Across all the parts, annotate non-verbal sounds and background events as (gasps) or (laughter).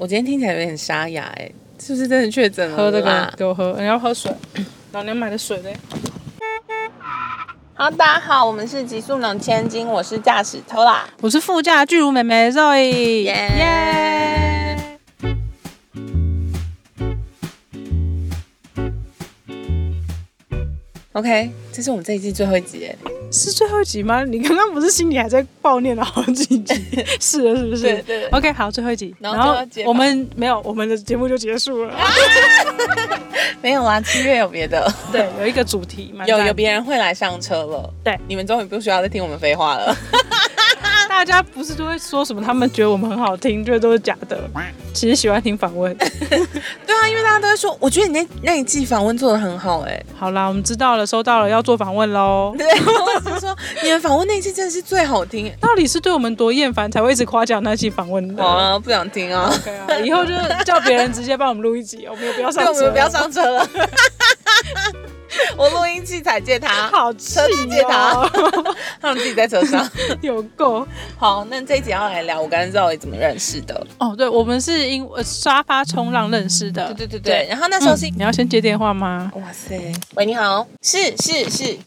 我今天听起来有点沙哑，哎，是不是真的确诊了？喝这个给我喝，你要喝水。(coughs) 老娘买的水嘞。好，大家好，我们是极速能千金，我是驾驶偷啦，我是副驾巨乳妹妹 Zoe，耶。OK，这是我们这一季最后一集，哎。是最后一集吗？你刚刚不是心里还在抱念了好几集？(laughs) 是的，是不是？对对。OK，好，最后一集。然后我们没有，我们的节目就结束了。(laughs) 没有啊，七月有别的。对，有一个主题，有有别人会来上车了。对，你们终于不需要再听我们废话了。(laughs) 大家不是都会说什么？他们觉得我们很好听，觉得都是假的。(laughs) 其实喜欢听访问。(laughs) 对啊，因为大家都会说，我觉得你那那一季访问做的很好。哎，好啦，我们知道了，收到了，要做访问喽。对，我是说你们访问那一季真的是最好听。到底是对我们多厌烦，才会一直夸奖那期访问的？啊，不想听啊。OK 啊，以后就叫别人直接帮我们录一集，我们也不要上车，我们不要上车了。(laughs) 我录音器材借他，好车借他，(laughs) 他们自己在车上 (laughs) 有够好。那这一集要来聊我跟 Zoe 怎么认识的哦。对，我们是因为沙发冲浪认识的。对对对对。然后那时候是你要先接电话吗？哇塞，喂，你好，是是是。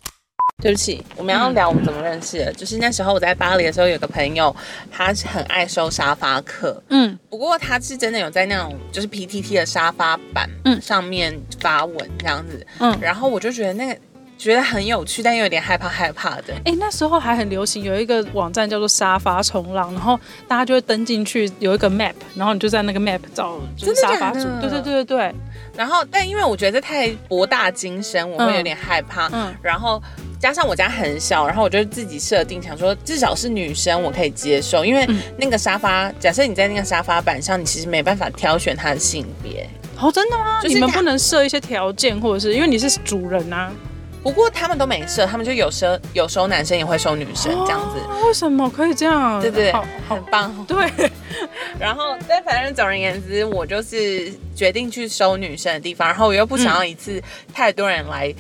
对不起，我们要聊我们怎么认识的。就是那时候我在巴黎的时候，有个朋友，他是很爱收沙发客。嗯，不过他是真的有在那种就是 PTT 的沙发板上面发文这样子。嗯，然后我就觉得那个觉得很有趣，但又有点害怕害怕的。哎，那时候还很流行有一个网站叫做沙发冲浪，然后大家就会登进去有一个 map，然后你就在那个 map 找就是沙发主。对对对对对。然后，但因为我觉得太博大精深，我会有点害怕。嗯，然后。加上我家很小，然后我就自己设定，想说至少是女生我可以接受，因为那个沙发，假设你在那个沙发板上，你其实没办法挑选他的性别。哦，真的吗？就你们不能设一些条件，或者是因为你是主人啊？不过他们都没设，他们就有时候有收男生也会收女生这样子。为什么可以这样？对不对，很棒。对。(laughs) 然后，但反正总而言之，我就是决定去收女生的地方，然后我又不想要一次太多人来，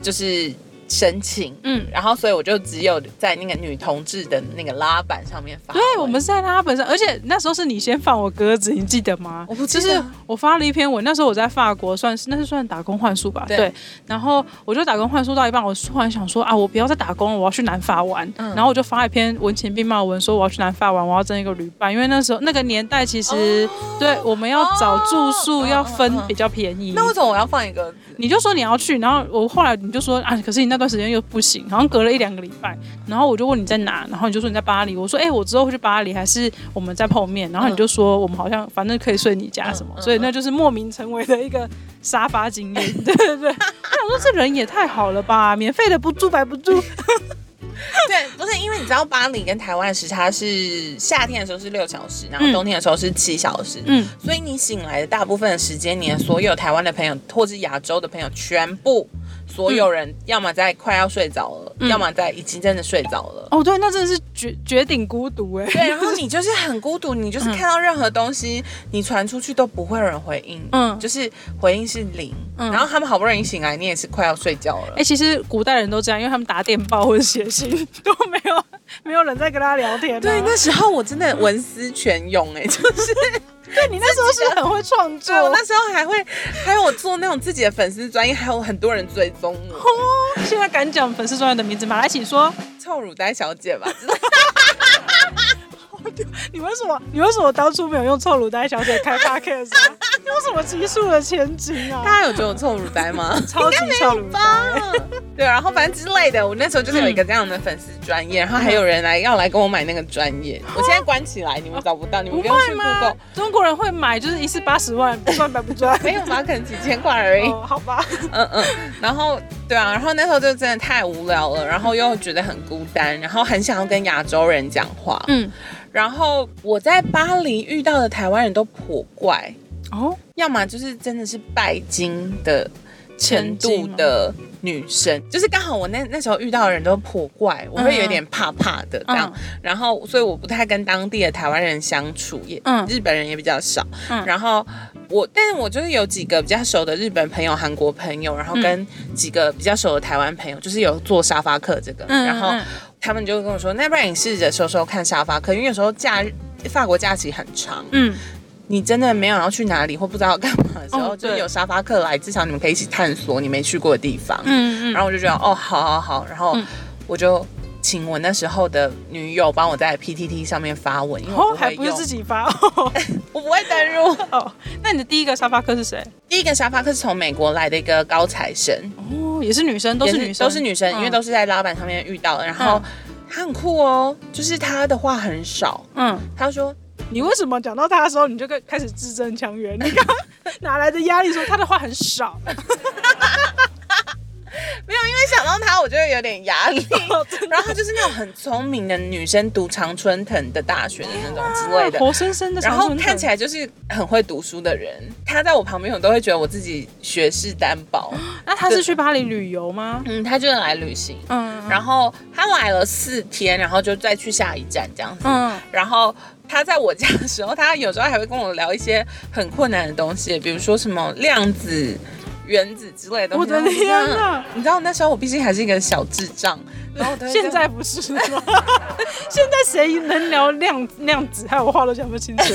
就是。申请，嗯，然后所以我就只有在那个女同志的那个拉板上面发。对，我们是在拉板上，而且那时候是你先放我鸽子，你记得吗？我不记得。就是我发了一篇文，那时候我在法国，算是那是算打工换宿吧。对。然后我就打工换宿到一半，我突然想说啊，我不要再打工了，我要去南法玩。然后我就发一篇文情并茂文，说我要去南法玩，我要争一个旅伴，因为那时候那个年代其实对我们要找住宿要分比较便宜。那为什么我要放一个？你就说你要去，然后我后来你就说啊，可是你那段时间又不行，好像隔了一两个礼拜，然后我就问你在哪，然后你就说你在巴黎，我说哎，我之后会去巴黎，还是我们再碰面，然后你就说我们好像反正可以睡你家什么，所以那就是莫名成为的一个沙发经验，对对对，(laughs) 我想说这人也太好了吧，免费的不住白不住。(laughs) 对，不是因为你知道巴黎跟台湾的时差是夏天的时候是六小时，然后冬天的时候是七小时，嗯，所以你醒来的大部分的时间，你的所有台湾的朋友或是亚洲的朋友全部。所有人要么在快要睡着了，要么在已经真的睡着了。哦，对，那真的是绝绝顶孤独哎。对，然后你就是很孤独，你就是看到任何东西，(laughs) 你传出去都不会有人回应，嗯，就是回应是零。然后他们好不容易醒来，你也是快要睡觉了。哎，其实古代人都这样，因为他们打电报或者写信都没有没有人在跟他聊天。对，那时候我真的文思泉涌哎，就是。对你那时候是很会创作，我那时候还会还有我做那种自己的粉丝专业，还有很多人追踪我。现在敢讲粉丝专业的名字吗？来，请说，臭乳呆小姐吧。(laughs) 你为什么？你为什么当初没有用臭乳呆小姐开发 case？有什么激素的前景啊？大家有觉得我臭乳呆吗？(laughs) 超级臭乳呆。对，然后反正之类的，我那时候就是有一个这样的粉丝专业，然后还有人来要来跟我买那个专业。我现在关起来，你们找不到，你们不用去 Google。中国人会买，就是一次八十万，不赚白不赚？没有吗？可能几千块而已。好吧。嗯嗯。然后对啊，然后那时候就真的太无聊了，然后又觉得很孤单，然后很想要跟亚洲人讲话。嗯。然后我在巴黎遇到的台湾人都颇怪哦，要么就是真的是拜金的程度的女生，就是刚好我那那时候遇到的人都颇怪，我会有点怕怕的这样。然后所以我不太跟当地的台湾人相处，也日本人也比较少。然后我，但是我就是有几个比较熟的日本朋友、韩国朋友，然后跟几个比较熟的台湾朋友，就是有做沙发客这个，然后。他们就跟我说：“那不然你试着收收看沙发客，因为有时候假日法国假期很长，嗯，你真的没有要去哪里或不知道要干嘛的时候，就有沙发客来，至少你们可以一起探索你没去过的地方。嗯嗯。然后我就觉得哦，好好好，然后我就请我那时候的女友帮我在 PTT 上面发文，因为还不是自己发，(laughs) 我不会登入。哦，那你的第一个沙发客是谁？第一个沙发客是从美国来的一个高材生，哦，也是女生，都是女生，都是女生，因为都是在拉板上面遇到的。然后她很酷哦，就是她的话很少。嗯，她说。你为什么讲到他的时候，你就开开始字正腔圆？你刚哪来的压力？说他的话很少。没有，因为想到他，我就会有点压力。(laughs) 然后他就是那种很聪明的女生，读常春藤的大学的那种之类的，活生生的。然后看起来就是很会读书的人。他在我旁边，我都会觉得我自己学识单薄。(gasps) 那他是去巴黎旅游吗？嗯，他就是来旅行。嗯，然后他来了四天，然后就再去下一站这样子。嗯，然后他在我家的时候，他有时候还会跟我聊一些很困难的东西，比如说什么量子。原子之类的，我的天呐！你知道那时候我毕竟还是一个小智障，然后现在不是吗？(laughs) 现在谁能聊量量子？还有我话都讲不清楚。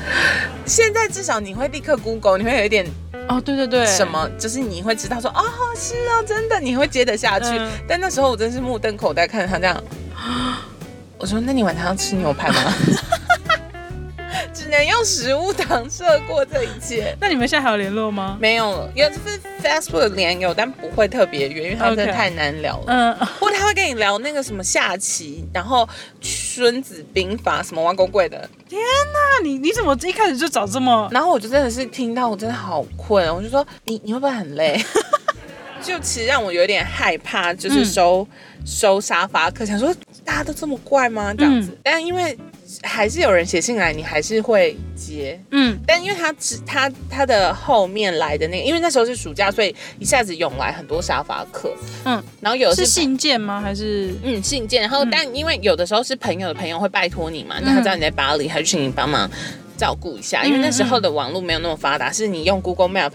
(laughs) 现在至少你会立刻 Google，你会有一点哦，对对对，什么就是你会知道说哦，是啊，真的，你会接得下去。但那时候我真是目瞪口呆看着他这样，(gasps) (laughs) 我说：“那你晚上要吃牛排吗？” (laughs) 只能用食物搪塞过这一切。那你们现在还有联络吗？没有了，有是 Facebook 联友，但不会特别远，因为他们真的太难聊了。嗯，或他会跟你聊那个什么下棋，然后孙子兵法什么王公贵的。天哪，你你怎么一开始就找这么？(laughs) 然后我就真的是听到我真的好困，我就说你你会不会很累？(laughs) 就其实让我有点害怕，就是收收沙发客，想说大家都这么怪吗？这样子，但因为。还是有人写信来，你还是会接，嗯，但因为他只他他的后面来的那个，因为那时候是暑假，所以一下子涌来很多沙发客，嗯，然后有的是信件吗？还是嗯信件？然后但因为有的时候是朋友的朋友会拜托你嘛，那他知道你在巴黎，还是请你帮忙照顾一下，因为那时候的网络没有那么发达，是你用 Google Map，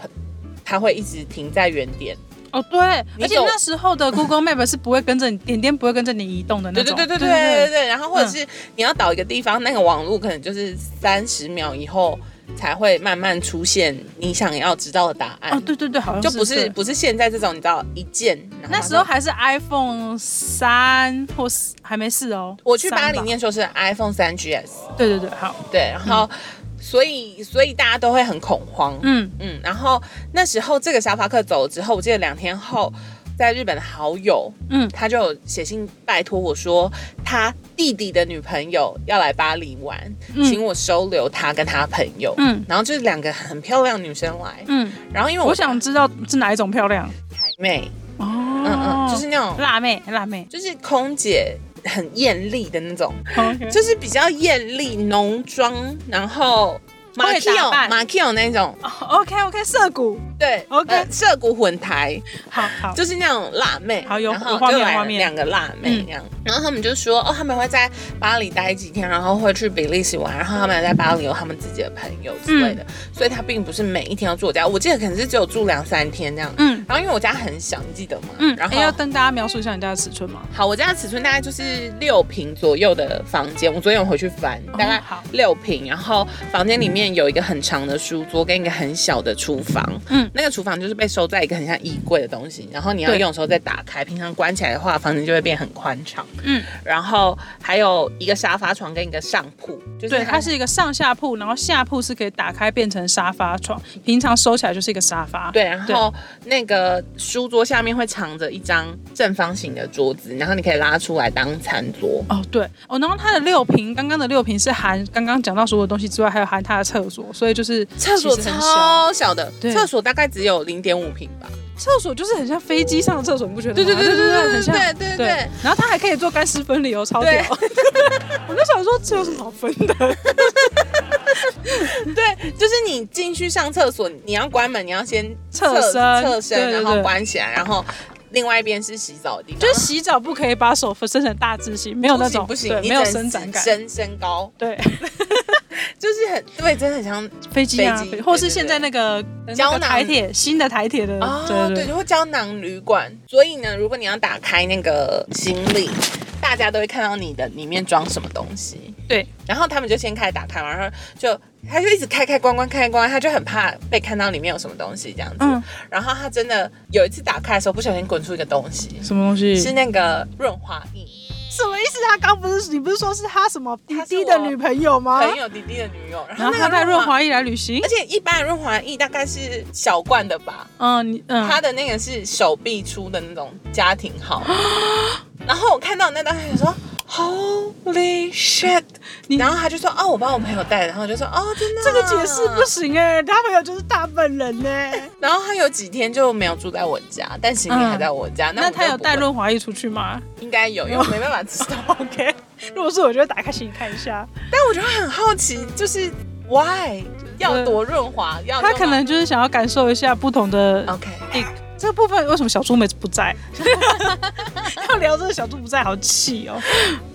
它会一直停在原点。哦，对，而且那时候的 Google Map 是不会跟着你点点，不会跟着你移动的那种。对对对对对对对。然后或者是你要导一个地方，那个网络可能就是三十秒以后才会慢慢出现你想要知道的答案。哦，对对对，好像就不是不是现在这种，你知道一键。那时候还是 iPhone 三或四还没四哦。我去巴黎念说是 iPhone 三 GS。对对对，好。对，然后。所以，所以大家都会很恐慌。嗯嗯，然后那时候这个沙发客走了之后，我记得两天后，在日本的好友，嗯，他就写信拜托我说，他弟弟的女朋友要来巴黎玩，请我收留他跟他朋友。嗯，然后就是两个很漂亮女生来。嗯，然后因为我想知道是哪一种漂亮，台妹哦，嗯嗯，就是那种辣妹，辣妹，就是空姐。很艳丽的那种，就是比较艳丽浓妆，然后。马 Q 马 Q 那种，OK OK，涩谷对，OK。涩谷混台，好好，就是那种辣妹，好有画面画面，两个辣妹那样，然后他们就说哦，他们会在巴黎待几天，然后会去比利时玩，然后他们在巴黎有他们自己的朋友之类的，所以他并不是每一天要住我家，我记得可能是只有住两三天这样，嗯，然后因为我家很小，你记得吗？嗯，然后要跟大家描述一下你家的尺寸吗？好，我家的尺寸大概就是六平左右的房间，我昨天有回去翻，大概好。六平，然后房间里面有一个很长。的书桌跟一个很小的厨房，嗯，那个厨房就是被收在一个很像衣柜的东西，然后你要用的时候再打开，平常关起来的话，房间就会变很宽敞，嗯，然后还有一个沙发床跟一个上铺，对，它是一个上下铺，然后下铺是可以打开变成沙发床，平常收起来就是一个沙发，对，然后那个书桌下面会藏着一张正方形的桌子，然后你可以拉出来当餐桌，哦，对，哦，然后它的六平，刚刚的六平是含刚刚讲到所有东西之外，还有含它的厕所，所以就。是厕所超小的，厕所大概只有零点五平吧。厕所就是很像飞机上的厕所，你不觉得？对对对对对，很像。对对对。然后它还可以做干湿分离哦，超屌。(laughs) 我就想说，这有什么好分的？(laughs) 对，就是你进去上厕所，你要关门，你要先侧身，侧身，然后关起来，然后另外一边是洗澡的地方。就是洗澡不可以把手伸成大字形，没有那种不行，没有伸展感，身身高。对。就是很对，真的很像飞机啊，或是现在那个胶囊台铁新的台铁的哦，对，就会胶囊旅馆。所以呢，如果你要打开那个行李，大家都会看到你的里面装什么东西。对，然后他们就先开始打开，然后就他就一直开开关关开开关，他就很怕被看到里面有什么东西这样子。嗯然后他真的有一次打开的时候，不小心滚出一个东西，什么东西？是那个润滑液。什么意思？他刚不是你不是说是他什么弟弟的女朋友吗？朋友弟弟的女友，然然后后那个他带润，滑液来旅行而。且一般的润滑液大概是小罐的吧，嗯，你嗯，他的那个是手臂出的那种家庭号。(gasps) 然后我看到那当时想说，Holy shit！你然后他就说，哦，我帮我朋友带的，然后我就说，哦，真的啊，这个解释不行哎，他朋友就是他本人呢。然后他有几天就没有住在我家，但行李还在我家。那他有带？润滑液出去吗应该有，因为我没办法知道。(laughs) OK，如果是我就会打开行李看一下。但我就很好奇，就是 why 要多润滑？要他可能就是想要感受一下不同的 OK。这个部分为什么小猪妹不在？(laughs) 要聊这个小猪不在，好气哦。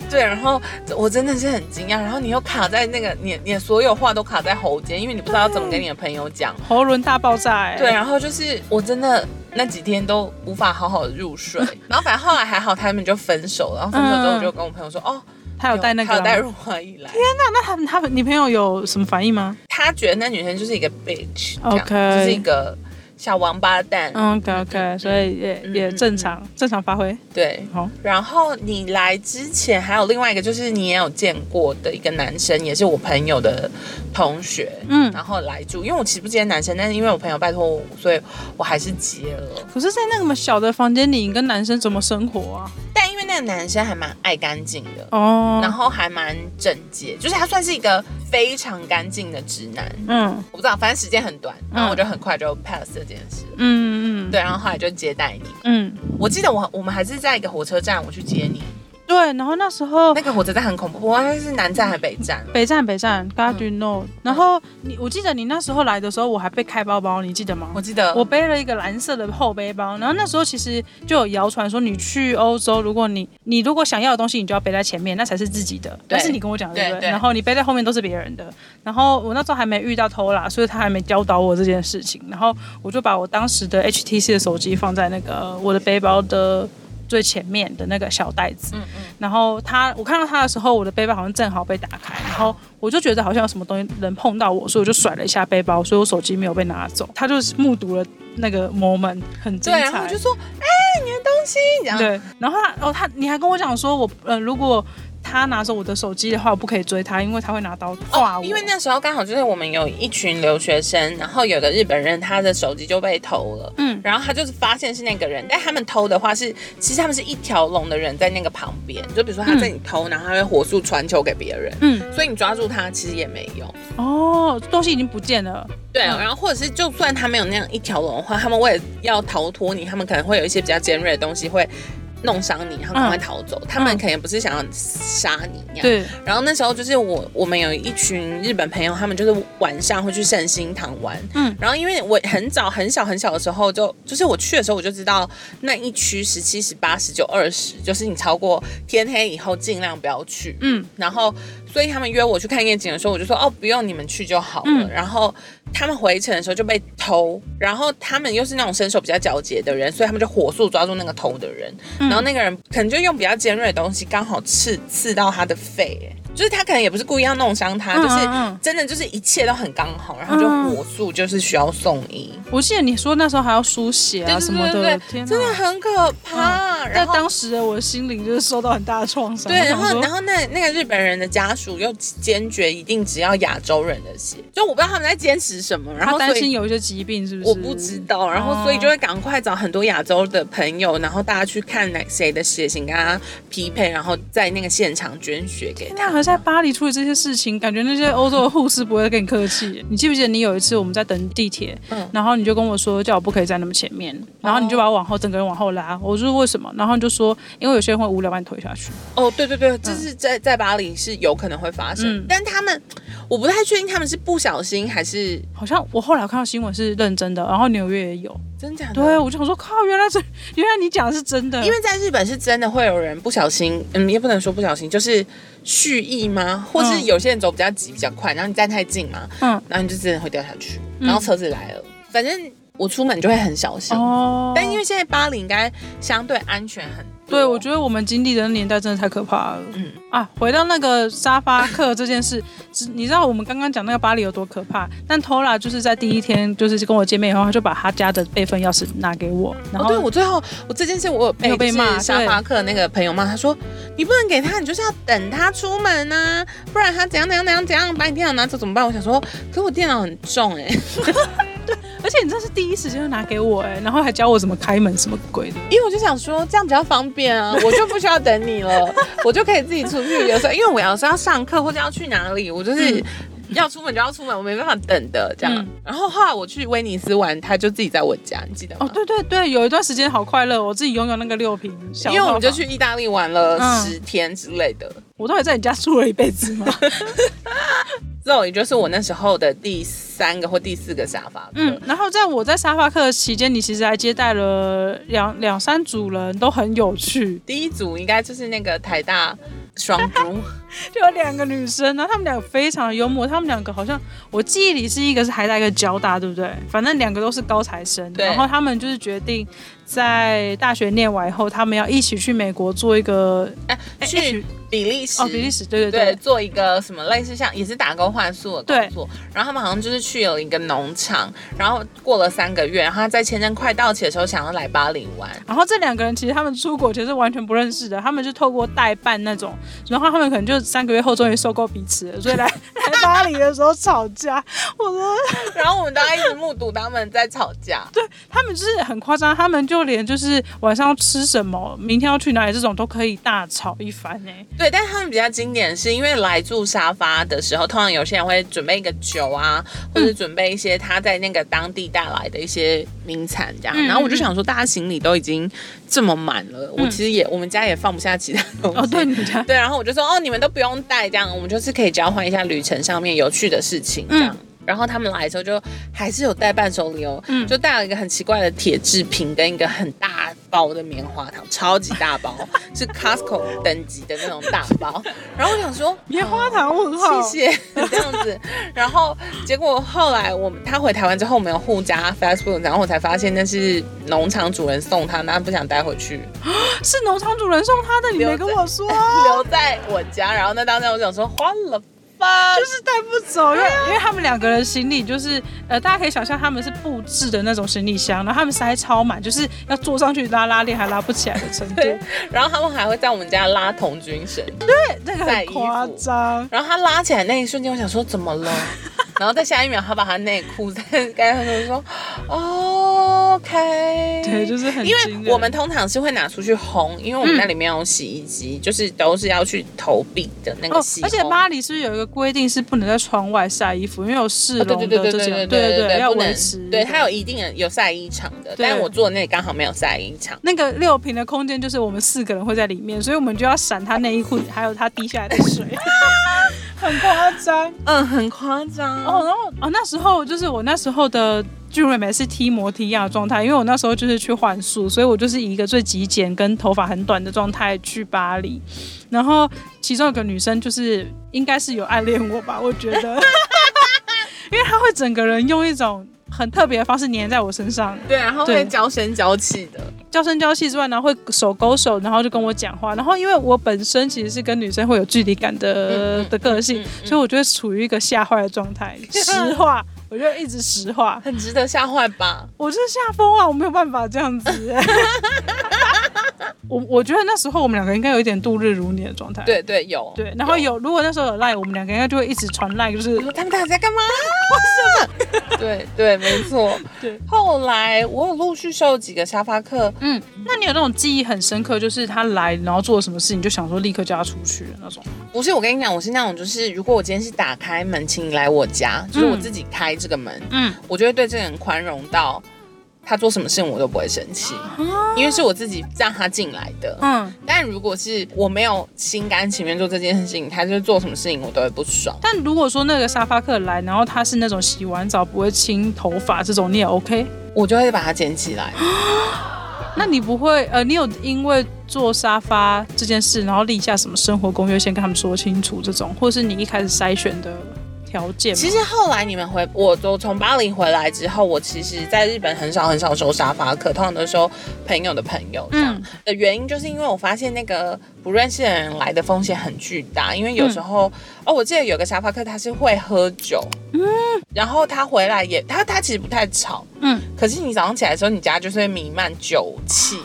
对，然后我真的是很惊讶，然后你又卡在那个你你所有话都卡在喉间，因为你不知道怎么跟你的朋友讲。喉轮大爆炸哎。对，然后就是我真的那几天都无法好好的入睡，(laughs) 然后反正后来还好，他们就分手了。然后分手之后，我就跟我朋友说，哦，他有带那个吗。他有带润滑液来。那他他女朋友有什么反应吗？他觉得那女生就是一个 bitch，OK 就是一个小王八蛋。嗯，OK OK，所以也嗯也正常正常发挥。对，好，然后你来之前还有另外一个，就是你也有见过的一个男生，也是我朋友的同学，嗯然后来住。因为我其实不接男生，但是因为我朋友拜托我，所以我还是接了。可是，在那么小的房间里，你跟男生怎么生活啊？但因为那个男生还蛮爱干净的，哦，然后还蛮整洁，就是他算是一个非常干净的直男。嗯我不知道，反正时间很短，然后我就很快就 pass 这件事。嗯嗯对，然后后来就接待你。嗯，我记得我我们还是在一个火车站，我去接你。对。然后那时候那个火车站很恐怖，不管是南站还是北站。北站北站 g a d you know？然后你我记得你那时候来的时候，我还被开包包，你记得吗？我记得我背了一个蓝色的后背包，然后那时候其实就有谣传说，你去欧洲，如果你你如果想要的东西，你就要背在前面，那才是自己的。但是你跟我讲的对不对？对对然后你背在后面都是别人的。然后我那时候还没遇到偷啦，所以他还没教导我这件事情。然后我就把我当时的 HTC 的手机放在那个我的背包的。最前面的那个小袋子，嗯嗯，然后他我看到他的时候，我的背包好像正好被打开，然后我就觉得好像有什么东西能碰到我，所以我就甩了一下背包，所以我手机没有被拿走。他就是目睹了那个 moment，很精对，彩。然后我就说，哎、你的东西，这样。对，然后他哦，他你还跟我讲说我呃，如果他拿着我的手机的话，我不可以追他，因为他会拿刀划我。哦因为那时候刚好就是我们有一群留学生，然后有个日本人，他的手机就被偷了，嗯然后他就是发现是那个人，但他们偷的话是，其实他们是一条龙的人在那个旁边，就比如说他在你偷，然后他会火速传球给别人，嗯所以你抓住他其实也没用。哦，东西已经不见了。对，嗯然后或者是就算他没有那样一条龙的话，他们为了要逃脱你，他们可能会有一些比较尖锐的东西会弄伤你，然后赶快逃走。他们可能不是想要杀你那样。对，然后那时候就是我，我们有一群日本朋友，他们就是晚上会去圣心堂玩。嗯然后因为我很早很小很小的时候就，就是我去的时候我就知道那一区十七、十八、十九、二十，就是你超过天黑以后尽量不要去。嗯然后所以他们约我去看夜景的时候，我就说哦，不用你们去就好了。嗯然后他们回程的时候就被偷，然后他们又是那种身手比较矫捷的人，所以他们就火速抓住那个偷的人。然后那个人可能就用比较尖锐的东西，刚好刺刺到他的肺，哎就是他可能也不是故意要弄伤他，嗯就是真的就是一切都很刚好，然后就火速就是需要送医，我记得你说那时候还要输血啊什么的，真的很可怕。在然后当时的我的心灵就是受到很大的创伤。对，然后然后那那个日本人的家属又坚决一定只要亚洲人的血，就我不知道他们在坚持什么，然后担。心有一些疾病，是不是？我不知道，然后所以就会赶快找很多亚洲的朋友，然后大家去看哪谁的血型跟他匹配，然后在那个现场捐血给他。在巴黎处理这些事情，感觉那些欧洲的护士不会跟你客气。你记不记得你有一次我们在等地铁，嗯然后你就跟我说叫我不可以站那么前面，然后你就把我往后整个人往后拉，我就说为什么？然后你就说因为有些人会无聊把你推下去。哦，对对对，这是在在巴黎是有可能会发生，嗯但他们我不太确定他们是不小心还是好像我后来看到新闻是认真的，然后纽约也有。真假的。对，我就想说靠，原来这原来你讲的是真的，因为在日本是真的会有人不小心，嗯，也不能说不小心，就是蓄意吗？或是嗯有些人走比较急、比较快，然后你站太近嘛，嗯然后你就真的会掉下去，然后车子来了，反正我出门就会很小心。哦，但因为现在巴黎应该相对安全很对，我觉得我们经历的年代真的太可怕了。嗯啊，回到那个沙发客这件事，你知道我们刚刚讲那个巴黎有多可怕？但 Tola 就是在第一天就是跟我见面以后，他就把他家的备份钥匙拿给我。然后对我最后我这件事我没有被骂沙发客那个朋友骂，他说你不能给他，你就是要等他出门啊，不然他怎样怎样怎样怎样把你电脑拿走怎么办？我想说，可我电脑很重哎。对，(laughs) 而且你这是第一时间就拿给我哎，然后还教我怎么开门什么鬼的。因为我就想说这样比较方便啊，(laughs) 我就不需要等你了，我就可以自己出去。有时候因为我要是要上课或者要去哪里，我就是要出门就要出门，我没办法等的这样。然后后来我去威尼斯玩，他就自己在我家，你记得吗？哦，对对对，有一段时间好快乐，我自己拥有那个六瓶。因为我们就去意大利玩了十天之类的。我都还在你家住了一辈子吗？(laughs) 这也就是我那时候的第三个或第四个沙发。嗯，然后在我在沙发客期间，你其实还接待了两两三组人，都很有趣。第一组应该就是那个台大双猪，(laughs) 就有两个女生呢，她们两个非常的幽默。她们两个好像我记忆里是一个是海大一个交大，对不对？反正两个都是高材生。然后他们就是决定在大学念完以后，他们要一起去美国做一个哎去。比利时。哦，比利时对对对，做一个什么类似像也是打工换宿的工作，然后他们好像就是去有一个农场，然后过了三个月，然后在签证快到期的时候想要来巴黎玩，然后这两个人其实他们出国其实完全不认识的，他们就透过代办那种，然后他们可能就三个月后终于受够彼此了，所以来 (laughs) 来巴黎的时候吵架，我说，(laughs) 然后我们大家一直目睹他们在吵架，对他们就是很夸张，他们就连就是晚上要吃什么，明天要去哪里这种都可以大吵一番哎。对，但是他们比较经典，是因为来住沙发的时候，通常有些人会准备一个酒啊，或者准备一些他在那个当地带来的一些名产这样。然后我就想说，大家行李都已经这么满了，我其实也我们家也放不下其他东西。哦，对，你家 (laughs) 对，然后我就说，哦，你们都不用带，这样我们就是可以交换一下旅程上面有趣的事情这样。然后他们来的时候就还是有带伴手礼哦，就带了一个很奇怪的铁制品跟一个很大包的棉花糖，超级大包，(laughs) 是 Costco 等级的那种大包。(laughs) 然后我想说棉花糖我很好，(laughs) 谢谢这样子。然后结果后来我们他回台湾之后，我们有互加 Facebook，然后我才发现那是农场主人送他，那不想带回去，(gasps) 是农场主人送他的，你没跟我说，留在我家。然后那当时我想说换了。就是带不走，因为因为他们两个人行李就是呃，大家可以想象他们是布置的那种行李箱，然后他们塞超满，就是要坐上去拉拉链还拉不起来的程度。然后他们还会在我们家拉童军绳，对，那个很夸张。然后他拉起来那一瞬间，我想说怎么了？(laughs) 然后在下一秒，他把他内裤在盖上，就说：“OK。”对，就是很因为我们通常是会拿出去烘，因为我们那里面有洗衣机，就是都是要去投币的那个洗。而且巴黎是不是有一个规定是不能在窗外晒衣服，因为有市容的这些，对对对，要维持。对，它有一定的有晒衣场的，但我坐的那里刚好没有晒衣场。那个六平的空间就是我们四个人会在里面，所以我们就要闪他内衣裤，还有他滴下来的水。(laughs) 很夸张，嗯，很夸张哦。然后哦，那时候就是我那时候的俊瑞美是踢摩踢样的状态，因为我那时候就是去换宿，所以我就是以一个最极简跟头发很短的状态去巴黎。然后其中有个女生就是应该是有暗恋我吧，我觉得，(laughs) 因为她会整个人用一种。很特别的方式粘在我身上，对，然后会娇声娇气的，娇声娇气之外，然后会手勾手，然后就跟我讲话，然后因为我本身其实是跟女生会有距离感的的个性，所以我觉得处于一个吓坏的状态，实话，我就一直实话，很值得吓坏吧？我就是吓疯啊，我没有办法这样子。(laughs) (laughs) 我我觉得那时候我们两个应该有一点度日如年的状态。对对有。对，然后有如果那时候有赖，我们两个应该就会一直传赖，就是他们俩在干嘛？(laughs) 对对，没错。(laughs) 对。后来我有陆续收几个沙发客。嗯。那你有那种记忆很深刻，就是他来然后做了什么事情，就想说立刻叫他出去的那种？不是，我跟你讲，我是那种就是如果我今天是打开门，请你来我家，就是我自己开这个门，嗯，我就会对这个人宽容到。他做什么事情我都不会生气，因为是我自己让他进来的。嗯，但如果是我没有心甘情愿做这件事情，他就做什么事情我都会不爽。但如果说那个沙发客来，然后他是那种洗完澡不会清头发这种，你也 OK，我就会把它捡起来。那你不会呃，你有因为做沙发这件事，然后立下什么生活公约，先跟他们说清楚这种，或是你一开始筛选的？条件。其实后来你们回我，我从巴黎回来之后，我其实在日本很少很少收沙发客，通常都收朋友的朋友。嗯，的原因就是因为我发现那个不认识的人来的风险很巨大，因为有时候哦，我记得有个沙发客他是会喝酒，嗯，然后他回来也他他其实不太吵，嗯，可是你早上起来的时候，你家就是会弥漫酒气。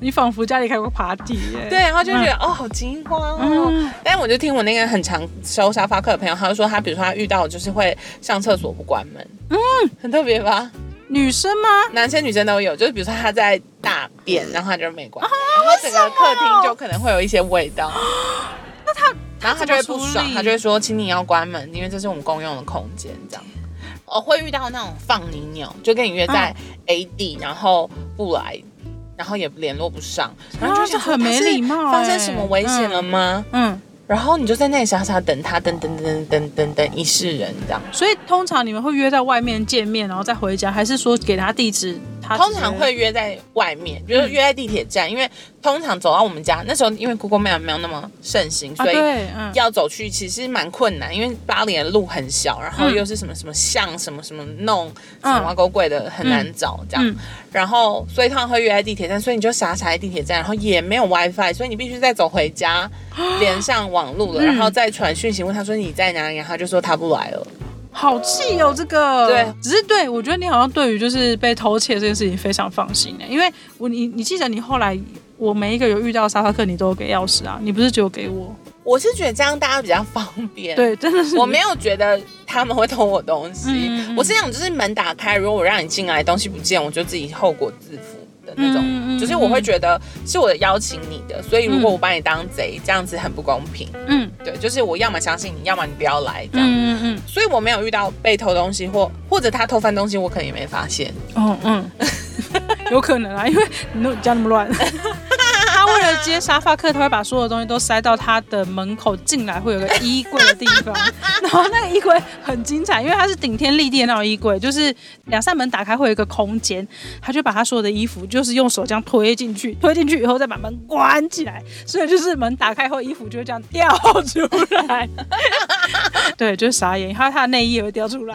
你仿佛家里开过 party (laughs) 耶，对，然后就觉得哦，好惊慌哦。但我就听我那个很常收沙发客的朋友，他就说他，比如说他遇到就是会上厕所不关门，嗯，很特别吧？女生吗？男生女生都有，就是比如说他在大便，然后他就没关，然后整个客厅就可能会有一些味道。(gasps) 那他，然后他就会不爽，他就会说，请你要关门，因为这是我们公用的空间，这样。哦会遇到那种放你鸟，就跟你约在 A 地，然后不来。然后也联络不上，然后就是很没礼貌，发生什么危险了吗？嗯，然后你就在那里傻傻等他，等等等等等等一世人这样。所以通常你们会约在外面见面，然后再回家，还是说给他地址？通常会约在外面，比如约在地铁站，因为通常走到我们家那时候，因为 Google Map 没有那么盛行，所以要走去其实蛮困难，因为巴黎的路很小，然后又是什么什么巷什么什么弄什么狗鬼的很难找这样，然后所以通常会约在地铁站，所以你就傻傻在地铁站，然后也没有 WiFi，所以你必须再走回家 (gasps) 连上网路了，然后再传讯息问他说你在哪里，然后就说他不来了。好气哦，这个。对，只是对我觉得你好像对于就是被偷窃这件事情非常放心哎，因为我你你记得你后来我每一个有遇到沙发客，你都有给钥匙啊，你不是只有给我？我是觉得这样大家比较方便，对，真的是。我没有觉得他们会偷我东西，我是想就是门打开，如果我让你进来东西不见，我就自己后果自负。那种，就是我会觉得是我的邀请你的，所以如果我把你当贼，这样子很不公平。嗯，对，就是我要么相信你，要么你不要来。这样，嗯嗯，所以我没有遇到被偷东西，或或者他偷翻东西，我可能也没发现。哦嗯，(laughs) 有可能啊，因为你家那么乱。(laughs) 接沙发客，他会把所有东西都塞到他的门口进来，会有个衣柜的地方。(laughs) 然后那个衣柜很精彩，因为它是顶天立地的那种衣柜，就是两扇门打开会有一个空间，他就把他所有的衣服就是用手这样推进去，推进去以后再把门关起来，所以就是门打开后衣服就会这样掉出来。(laughs) 对，就是傻眼，还有他的内衣也会掉出来，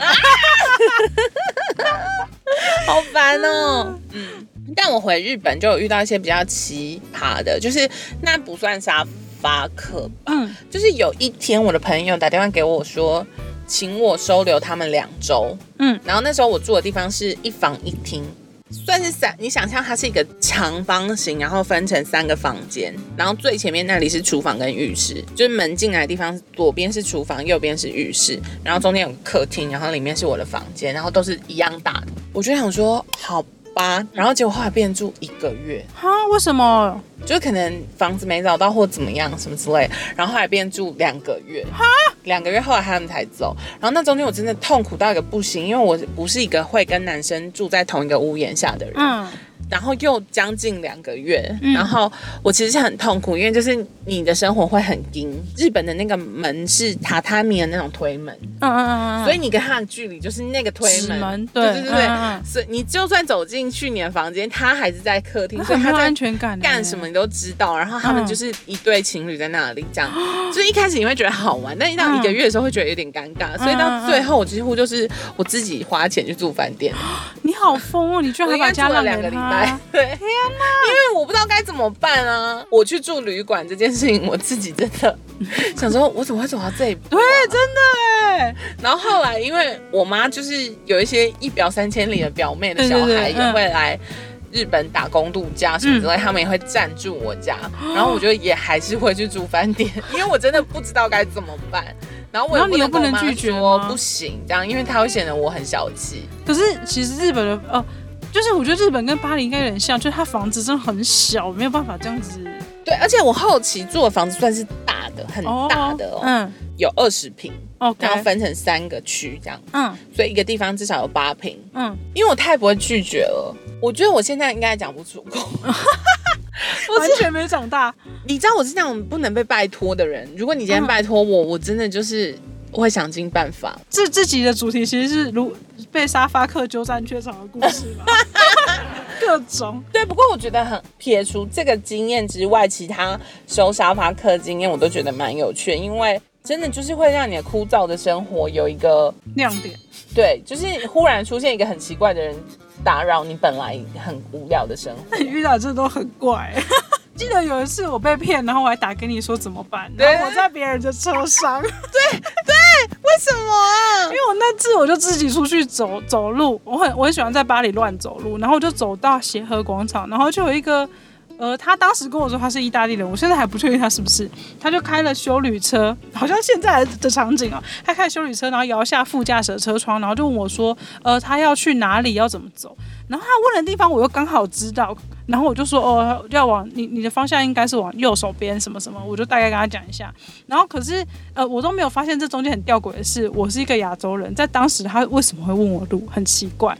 好烦哦。(laughs) 嗯。但我回日本就有遇到一些比较奇葩的，就是那不算沙发客，嗯，就是有一天我的朋友打电话给我说，请我收留他们两周，嗯，然后那时候我住的地方是一房一厅，算是三，你想象它是一个长方形，然后分成三个房间，然后最前面那里是厨房跟浴室，就是门进来的地方，左边是厨房，右边是浴室，然后中间有个客厅，然后里面是我的房间，然后都是一样大的，我就想说好。八，然后结果后来变住一个月，哈？为什么？就可能房子没找到或怎么样什么之类，然后后来变住两个月，哈？两个月后来他们才走，然后那中间我真的痛苦到一个不行，因为我不是一个会跟男生住在同一个屋檐下的人，嗯。然后又将近两个月，然后我其实是很痛苦，因为就是你的生活会很紧。日本的那个门是榻榻米的那种推门，嗯嗯嗯，所以你跟他的距离就是那个推门，对对对对，所以你就算走进去你的房间，他还是在客厅，所以他在安全感，干什么你都知道。然后他们就是一对情侣在那里这样，(gasps) 所以一开始你会觉得好玩，但一到一个月的时候会觉得有点尴尬，所以到最后我几乎就是我自己花钱去住饭店。(gasps) 你好疯哦！你居然还把家了两个 (laughs) 对，天哪！因为我不知道该怎么办啊！我去住旅馆这件事情，我自己真的 (laughs) 想说，我怎么会走到这一步？对，真的哎。然后后来，因为我妈就是有一些一表三千里的表妹的小孩也会来日本打工度假什么之类，他们也会暂住我家。然后我觉得也还是会去住饭店，(gasps) 因为我真的不知道该怎么办。然后我又不能拒绝我不行，这样，因为他会显得我很小气。可是其实日本的哦。就是我觉得日本跟巴黎应该有点像，就是它房子真的很小，没有办法这样子。对，而且我好奇住的房子算是大的，很大的哦，嗯，有二十平，哦，然后分成三个区这样，嗯，所以一个地方至少有八平，嗯，因为我太不会拒绝了，我觉得我现在应该讲不出口，(laughs) 完全没长大。你知道我是那种不能被拜托的人，如果你今天拜托我，我真的就是。我会想尽办法。这这集的主题其实是如被沙发客鸠占鹊巢的故事吧，(laughs) 各种。对，不过我觉得很撇除这个经验之外，其他收沙发客经验我都觉得蛮有趣，因为真的就是会让你的枯燥的生活有一个亮点。对，就是忽然出现一个很奇怪的人打扰你本来很无聊的生活。你遇到这都很怪。(laughs) 记得有一次我被骗，然后我还打给你说怎么办？然后我在别人的车上。对对，为什么啊？我就自己出去走走路，我很我很喜欢在巴黎乱走路，然后我就走到协和广场，然后就有一个。呃，他当时跟我说他是意大利人，我现在还不确定他是不是。他就开了修旅车，好像现在的场景啊，他开修旅车，然后摇下副驾驶的车窗，然后就问我说，呃，他要去哪里，要怎么走？然后他问的地方我又刚好知道，然后我就说，哦，要往你你的方向应该是往右手边什么什么，我就大概跟他讲一下。然后可是，呃，我都没有发现这中间很吊诡的是，我是一个亚洲人，在当时他为什么会问我路，很奇怪。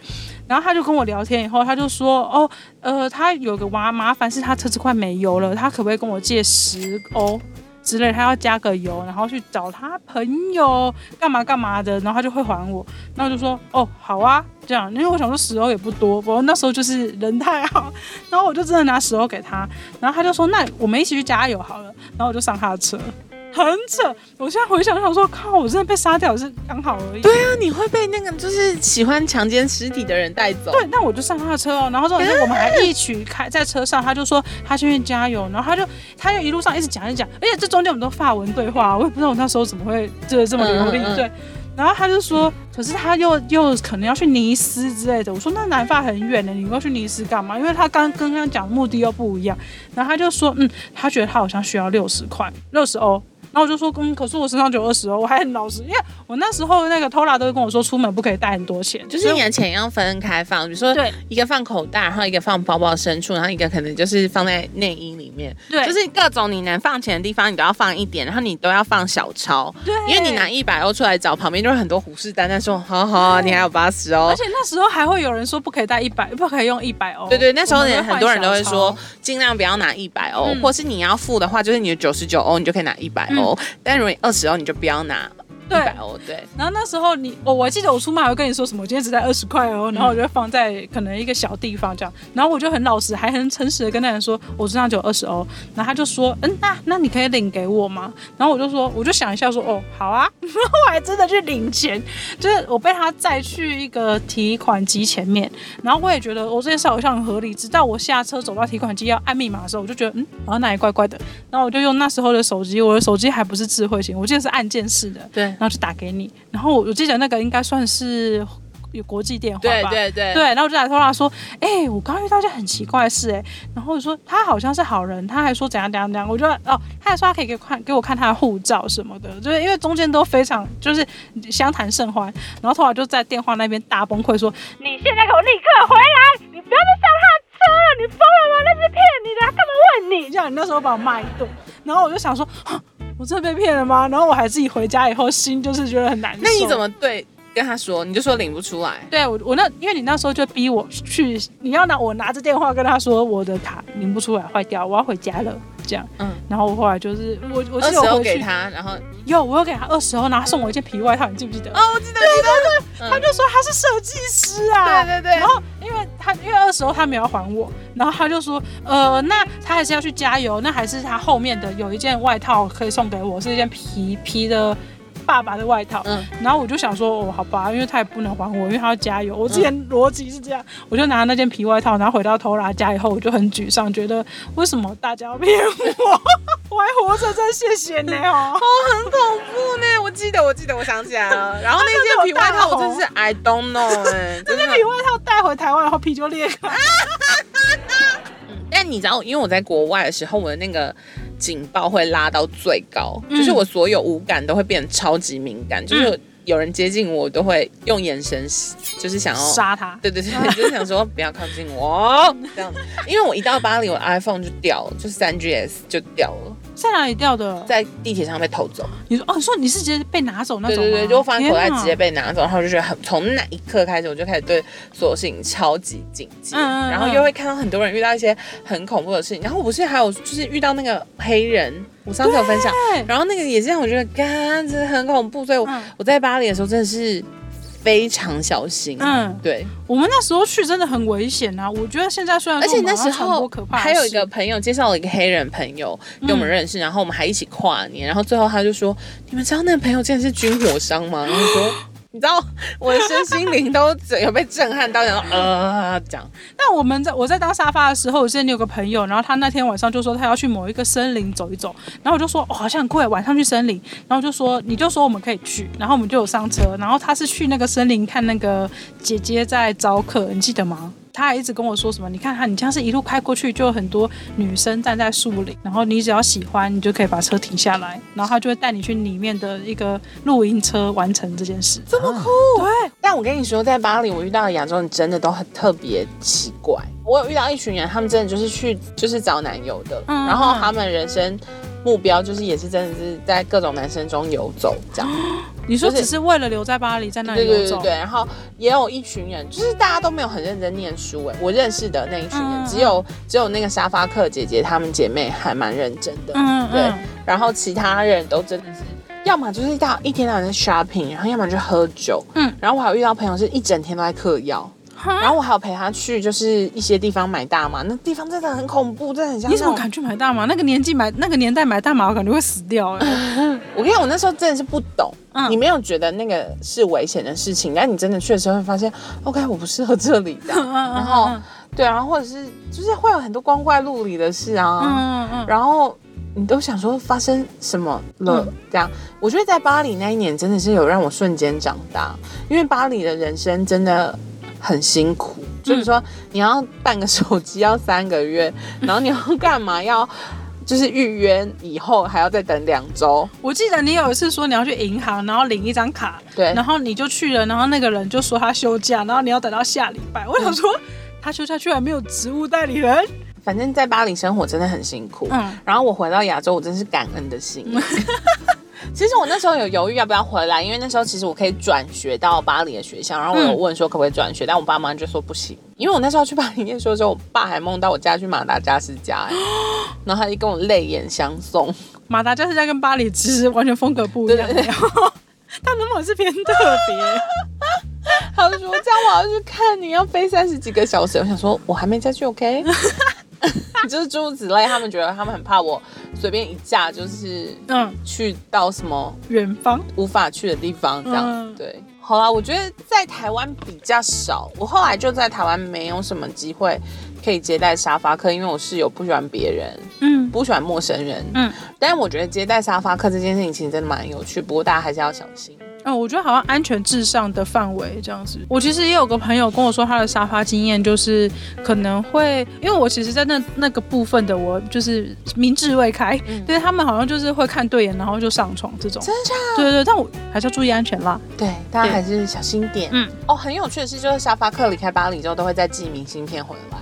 然后他就跟我聊天，以后他就说：“哦，呃，他有个麻麻烦，是他车子快没油了，他可不可以跟我借十欧之类？他要加个油，然后去找他朋友干嘛干嘛的，然后他就会还我。那我就说：哦，好啊，这样，因为我想说石油也不多，不过那时候就是人太好，然后我就真的拿石油给他，然后他就说：那我们一起去加油好了，然后我就上他的车。”很扯！我现在回想想说，靠，我真的被杀掉是刚好而已。对啊，你会被那个就是喜欢强奸尸体的人带走。对，那我就上他的车哦。然后之后我们还一起开在车上，他就说他去加油，然后他就他就一路上一直讲一讲，而且这中间我们都发文对话，我也不知道我那时候怎么会这这么流利。对，然后他就说，可是他又又可能要去尼斯之类的。我说那南法很远的，你要去尼斯干嘛？因为他刚刚刚讲目的又不一样。然后他就说，嗯，他觉得他好像需要六十块，六十欧。然后我就说，嗯，可是我身上只有二十哦，我还很老实，因为我那时候那个偷拉都会跟我说，出门不可以带很多钱，就是你的钱要分开放，比如说对一个放口袋，然后一个放包包深处，然后一个可能就是放在内衣里面，对，就是各种你能放钱的地方，你都要放一点，然后你都要放小钞，对，因为你拿一百欧出来找，旁边就是很多虎视眈眈说，好好，你还有八十哦，而且那时候还会有人说不可以带一百，不可以用一百欧，对对，那时候人很多人都会说，尽量不要拿一百欧，或是你要付的话，就是你的九十九欧，你就可以拿一百欧，但如果你二十欧你就不要拿，一百欧对。然后那时候你，我我记得我出卖还会跟你说什么，我今天只带二十块哦，然后我就放在可能一个小地方这样。然后我就很老实，还很诚实的跟那人说，我身上只有二十欧。然后他就说，嗯，那那你可以领给我吗？然后我就说，我就想一下说，哦，好啊。(laughs) 然后我还真的去领钱，就是我被他载去一个提款机前面，然后我也觉得我这件事好像很合理。直到我下车走到提款机要按密码的时候，我就觉得，嗯，好像哪里怪怪的。然后我就用那时候的手机，我的手机还不是智慧型，我记得是按键式的，对。然后就打给你，然后我记得那个应该算是有国际电话吧，对对对，对，然后我就打电话说，哎，我刚刚遇到一件很奇怪的事，哎，然后我说他好像是好人，他还说怎样怎样怎样，我就哦，他还说他可以给看给我看他的护照什么的，就是因为中间都非常就是相谈甚欢，然后突然就在电话那边大崩溃说，你现在给我立刻回来，你不要再上他的车了，你疯了吗？那是骗你的，他干嘛问你？这样你那时候把我骂一顿，然后我就想说。我真的被骗了吗？然后我还自己回家以后，心就是觉得很难受。那你怎么对跟他说？你就说领不出来。对我，我那因为你那时候就逼我去，你要拿我拿着电话跟他说我的卡领不出来，坏掉，我要回家了。这样，嗯，然后我后来就是我，我二十欧给他，然后有我有给他二十欧，然后送我一件皮外套，你记不记得？哦，我记得，对对对，他就说他是设计师啊，(laughs) 对对对，然后因为他因为二十欧他没有还我，然后他就说，呃，那他还是要去加油，那还是他后面的有一件外套可以送给我，是一件皮皮的。爸爸的外套，嗯，然后我就想说，哦，好吧，因为他也不能还我，因为他要加油。我之前逻辑是这样，我就拿那件皮外套，然后回到头拉家以后，我就很沮丧，觉得为什么大家要骗我？(laughs) 我还活着，真谢谢你哦。(laughs) 哦，很恐怖呢。我记得，我记得，我想起来了。然后那件皮外套，我真是 (laughs) I don't know 哎，那件皮外套带回台湾，然后皮就裂开。嗯，但你知道，因为我在国外的时候，我的那个。警报会拉到最高，就是我所有五感都会变得超级敏感，就是有人接近我，都会用眼神，就是想要杀他。对对对，就是想说不要靠近我这样子，因为我一到巴黎，我 iPhone 就掉了，就是三 GS 就掉了。在哪里掉的？在地铁上被偷走。你说哦，说你是直接被拿走那种？对对对，就放在口袋直接被拿走，然后就觉得很，从那一刻开始，我就开始对所有事情超级警惕，然后又会看到很多人遇到一些很恐怖的事情，然后我不是还有就是遇到那个黑人，我上次有分享，然后那个也是让我觉得，干，真的很恐怖，所以我我在巴黎的时候真的是。非常小心。嗯，对，我们那时候去真的很危险啊！我觉得现在虽然而且那时候还有一个朋友介绍了一个黑人朋友跟我们认识，然后我们还一起跨年，然后最后他就说：“你们知道那个朋友竟然是军火商吗？”然后说。你知道我的身心灵都有被震撼到，然后呃讲。那我们在我在当沙发的时候，我记得你有个朋友，然后他那天晚上就说他要去某一个森林走一走，然后我就说哦好像很贵，晚上去森林，然后就说你就说我们可以去，然后我们就有上车，然后他是去那个森林看那个姐姐在招客，你记得吗？他还一直跟我说什么？你看他，你这样是一路开过去，就有很多女生站在树林，然后你只要喜欢，你就可以把车停下来，然后他就会带你去里面的一个露营车完成这件事。这么酷？对。但我跟你说，在巴黎，我遇到的亚洲人真的都很特别奇怪。我有遇到一群人，他们真的就是去就是找男友的，然后他们人生。目标就是也是真的是在各种男生中游走这样，(gasps) 你说只是为了留在巴黎在那里游走，对，然后也有一群人，就是大家都没有很认真念书哎，我认识的那一群人，只有只有那个沙发客姐姐她们姐妹还蛮认真的，嗯对，然后其他人都真的是，要么就是到一天到晚在 shopping，然后要么就喝酒，嗯，然后我还遇到朋友是一整天都在嗑药。然后我还有陪他去，就是一些地方买大麻，那地方真的很恐怖，真的很像。你怎么敢去买大麻？那个年纪买，那个年代买大麻，我感觉会死掉。(laughs) 我跟你讲，我那时候真的是不懂，你没有觉得那个是危险的事情，但你真的确实会发现，OK，我不适合这里的。然后，对啊，或者是就是会有很多光怪陆离的事啊。嗯嗯。然后你都想说发生什么了？这样，我觉得在巴黎那一年真的是有让我瞬间长大，因为巴黎的人生真的。很辛苦，就是说你要办个手机要三个月，(laughs) 然后你要干嘛要就是预约以后还要再等两周。我记得你有一次说你要去银行，然后领一张卡，对，然后你就去了，然后那个人就说他休假，然后你要等到下礼拜。我想说他休假居然没有职务代理人。反正，在巴黎生活真的很辛苦。嗯，然后我回到亚洲，我真是感恩的心。(laughs) 其实我那时候有犹豫要不要回来，因为那时候其实我可以转学到巴黎的学校，然后我有问说可不可以转学，但我爸妈就说不行，因为我那时候去巴黎念书的时候，我爸还梦到我家去马达加斯加，然后他就跟我泪眼相送。马达加斯加跟巴黎其实完全风格不一样，他能不能是偏特别？他就说这样我要去看，你要飞三十几个小时，我想说我还没再去，OK。(laughs) 就是诸如此类，他们觉得他们很怕我随便一架，就是嗯，去到什么远方无法去的地方，这样对。好啦，我觉得在台湾比较少，我后来就在台湾没有什么机会可以接待沙发客，因为我室友不喜欢别人，嗯，不喜欢陌生人，嗯。但是我觉得接待沙发客这件事情其实真的蛮有趣，不过大家还是要小心。嗯，我觉得好像安全至上的范围这样子。我其实也有个朋友跟我说，他的沙发经验就是可能会，因为我其实，在那那个部分的我就是明智未开，但是他们好像就是会看对眼，然后就上床这种。真的？对对，但我还是要注意安全啦。对，大家还是小心点。嗯。哦，很有趣的是，就是沙发客离开巴黎之后，都会再寄明信片回来。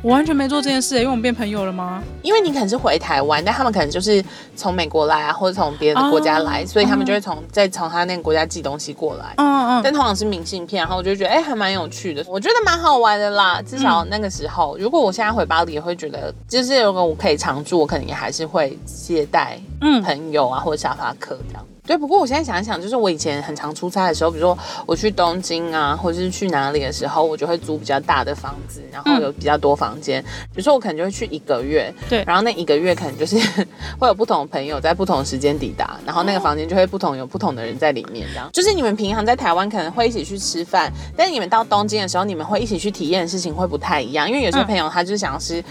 我完全没做这件事，因为我们变朋友了吗？因为你可能是回台湾，但他们可能就是从美国来啊，或者从别的国家来，所以他们就会从再从他那个国家寄东西过来。嗯嗯。但通常是明信片，然后我就觉得哎，还蛮有趣的，我觉得蛮好玩的啦。至少那个时候，如果我现在回巴黎，也会觉得，就是如果我可以常住，我可能也还是会接待嗯朋友啊，或者沙发客这样。对，不过我现在想一想，就是我以前很常出差的时候，比如说我去东京啊，或者是去哪里的时候，我就会租比较大的房子，然后有比较多房间。比如说我可能就会去一个月，对，然后那一个月可能就是 (laughs) 会有不同的朋友在不同时间抵达，然后那个房间就会不同有不同的人在里面，这样。就是你们平常在台湾可能会一起去吃饭，但是你们到东京的时候，你们会一起去体验的事情会不太一样，因为有些朋友他就是想要吃。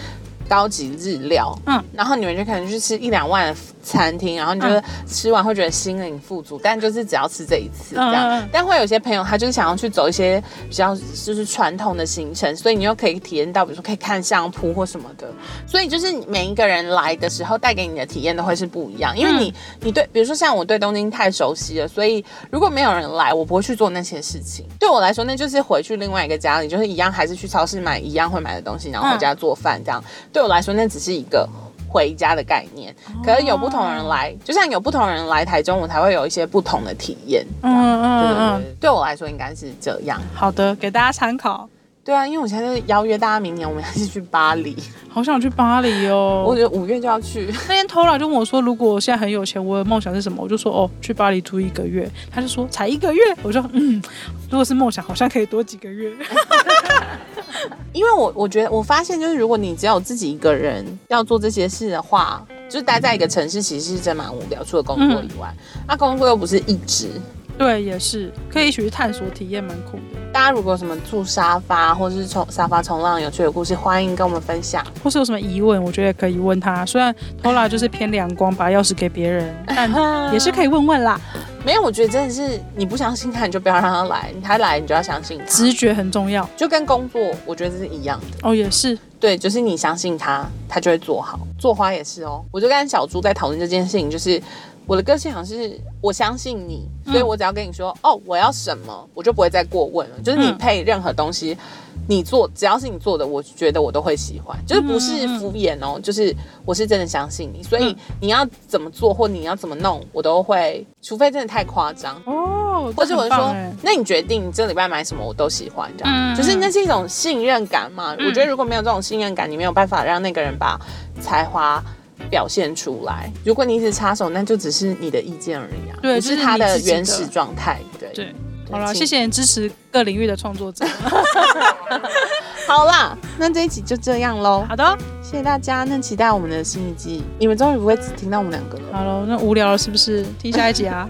高级日料，嗯，然后你们就可能去吃一两万的餐厅，然后你觉得吃完会觉得心灵富足，但就是只要吃这一次这样。但会有些朋友他就是想要去走一些比较就是传统的行程，所以你又可以体验到，比如说可以看相扑或什么的。所以就是每一个人来的时候带给你的体验都会是不一样，因为你你对，比如说像我对东京太熟悉了，所以如果没有人来，我不会去做那些事情。对我来说，那就是回去另外一个家里，就是一样还是去超市买一样会买的东西，然后回家做饭这样。对我来说，那只是一个回家的概念。可是有不同人来，就像有不同人来台中，我才会有一些不同的体验。嗯嗯嗯，对我来说应该是这样。好的，给大家参考。对啊，因为我现在就邀约大家，明年我们要一起去巴黎。(laughs) 好想去巴黎哦！我觉得五月就要去。(laughs) 那天 Tola 就问我说：“如果我现在很有钱，我的梦想是什么？”我就说：“哦，去巴黎住一个月。”他就说：“才一个月？”我说：“嗯，如果是梦想，好像可以多几个月。(laughs) ”因为我我觉得我发现，就是如果你只有自己一个人要做这些事的话，就待在一个城市，其实是真蛮无聊。除了工作以外，那工作又不是一直。对，也是可以一起去探索体验，蛮酷的。大家如果有什么住沙发，或者是冲沙发冲浪有趣的故事，欢迎跟我们分享。或是有什么疑问，我觉得也可以问他。虽然 Tola 就是偏阳光，把钥匙给别人，(laughs) 但也是可以问问啦。没有，我觉得真的是你不相信他，你就不要让他来。他来，你就要相信他。直觉很重要，就跟工作，我觉得是一样的。哦，也是。对，就是你相信他，他就会做好。做花也是哦。我就跟小猪在讨论这件事情，就是。我的个性好像是我相信你，所以我只要跟你说哦，我要什么，我就不会再过问了。就是你配任何东西，你做只要是你做的，我觉得我都会喜欢，就是不是敷衍哦，就是我是真的相信你，所以你要怎么做或你要怎么弄，我都会，除非真的太夸张哦，或者我说，那你决定这礼拜买什么，我都喜欢这样，就是那是一种信任感嘛。我觉得如果没有这种信任感，你没有办法让那个人把才华。表现出来。如果你一直插手，那就只是你的意见而已啊，对，是他的原始状态。对对，好了，谢谢你支持各领域的创作者。(laughs) 好啦，那这一集就这样喽。好的，谢谢大家。那期待我们的新一季，你们终于不会只听到我们两个了。好了，那无聊了是不是？听下一集啊。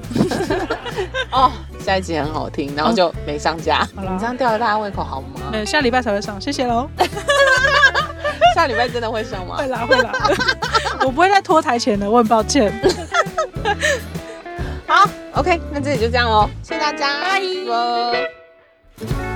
(laughs) 哦，下一集很好听，然后就没上架。好了，你这样吊了大家胃口好吗？对，下礼拜才会上。谢谢喽。(laughs) 下礼拜真的会上吗？会啦，会啦。我不会再拖台前了，我很抱歉。(laughs) 好，OK，那这里就这样哦，谢谢大家，拜。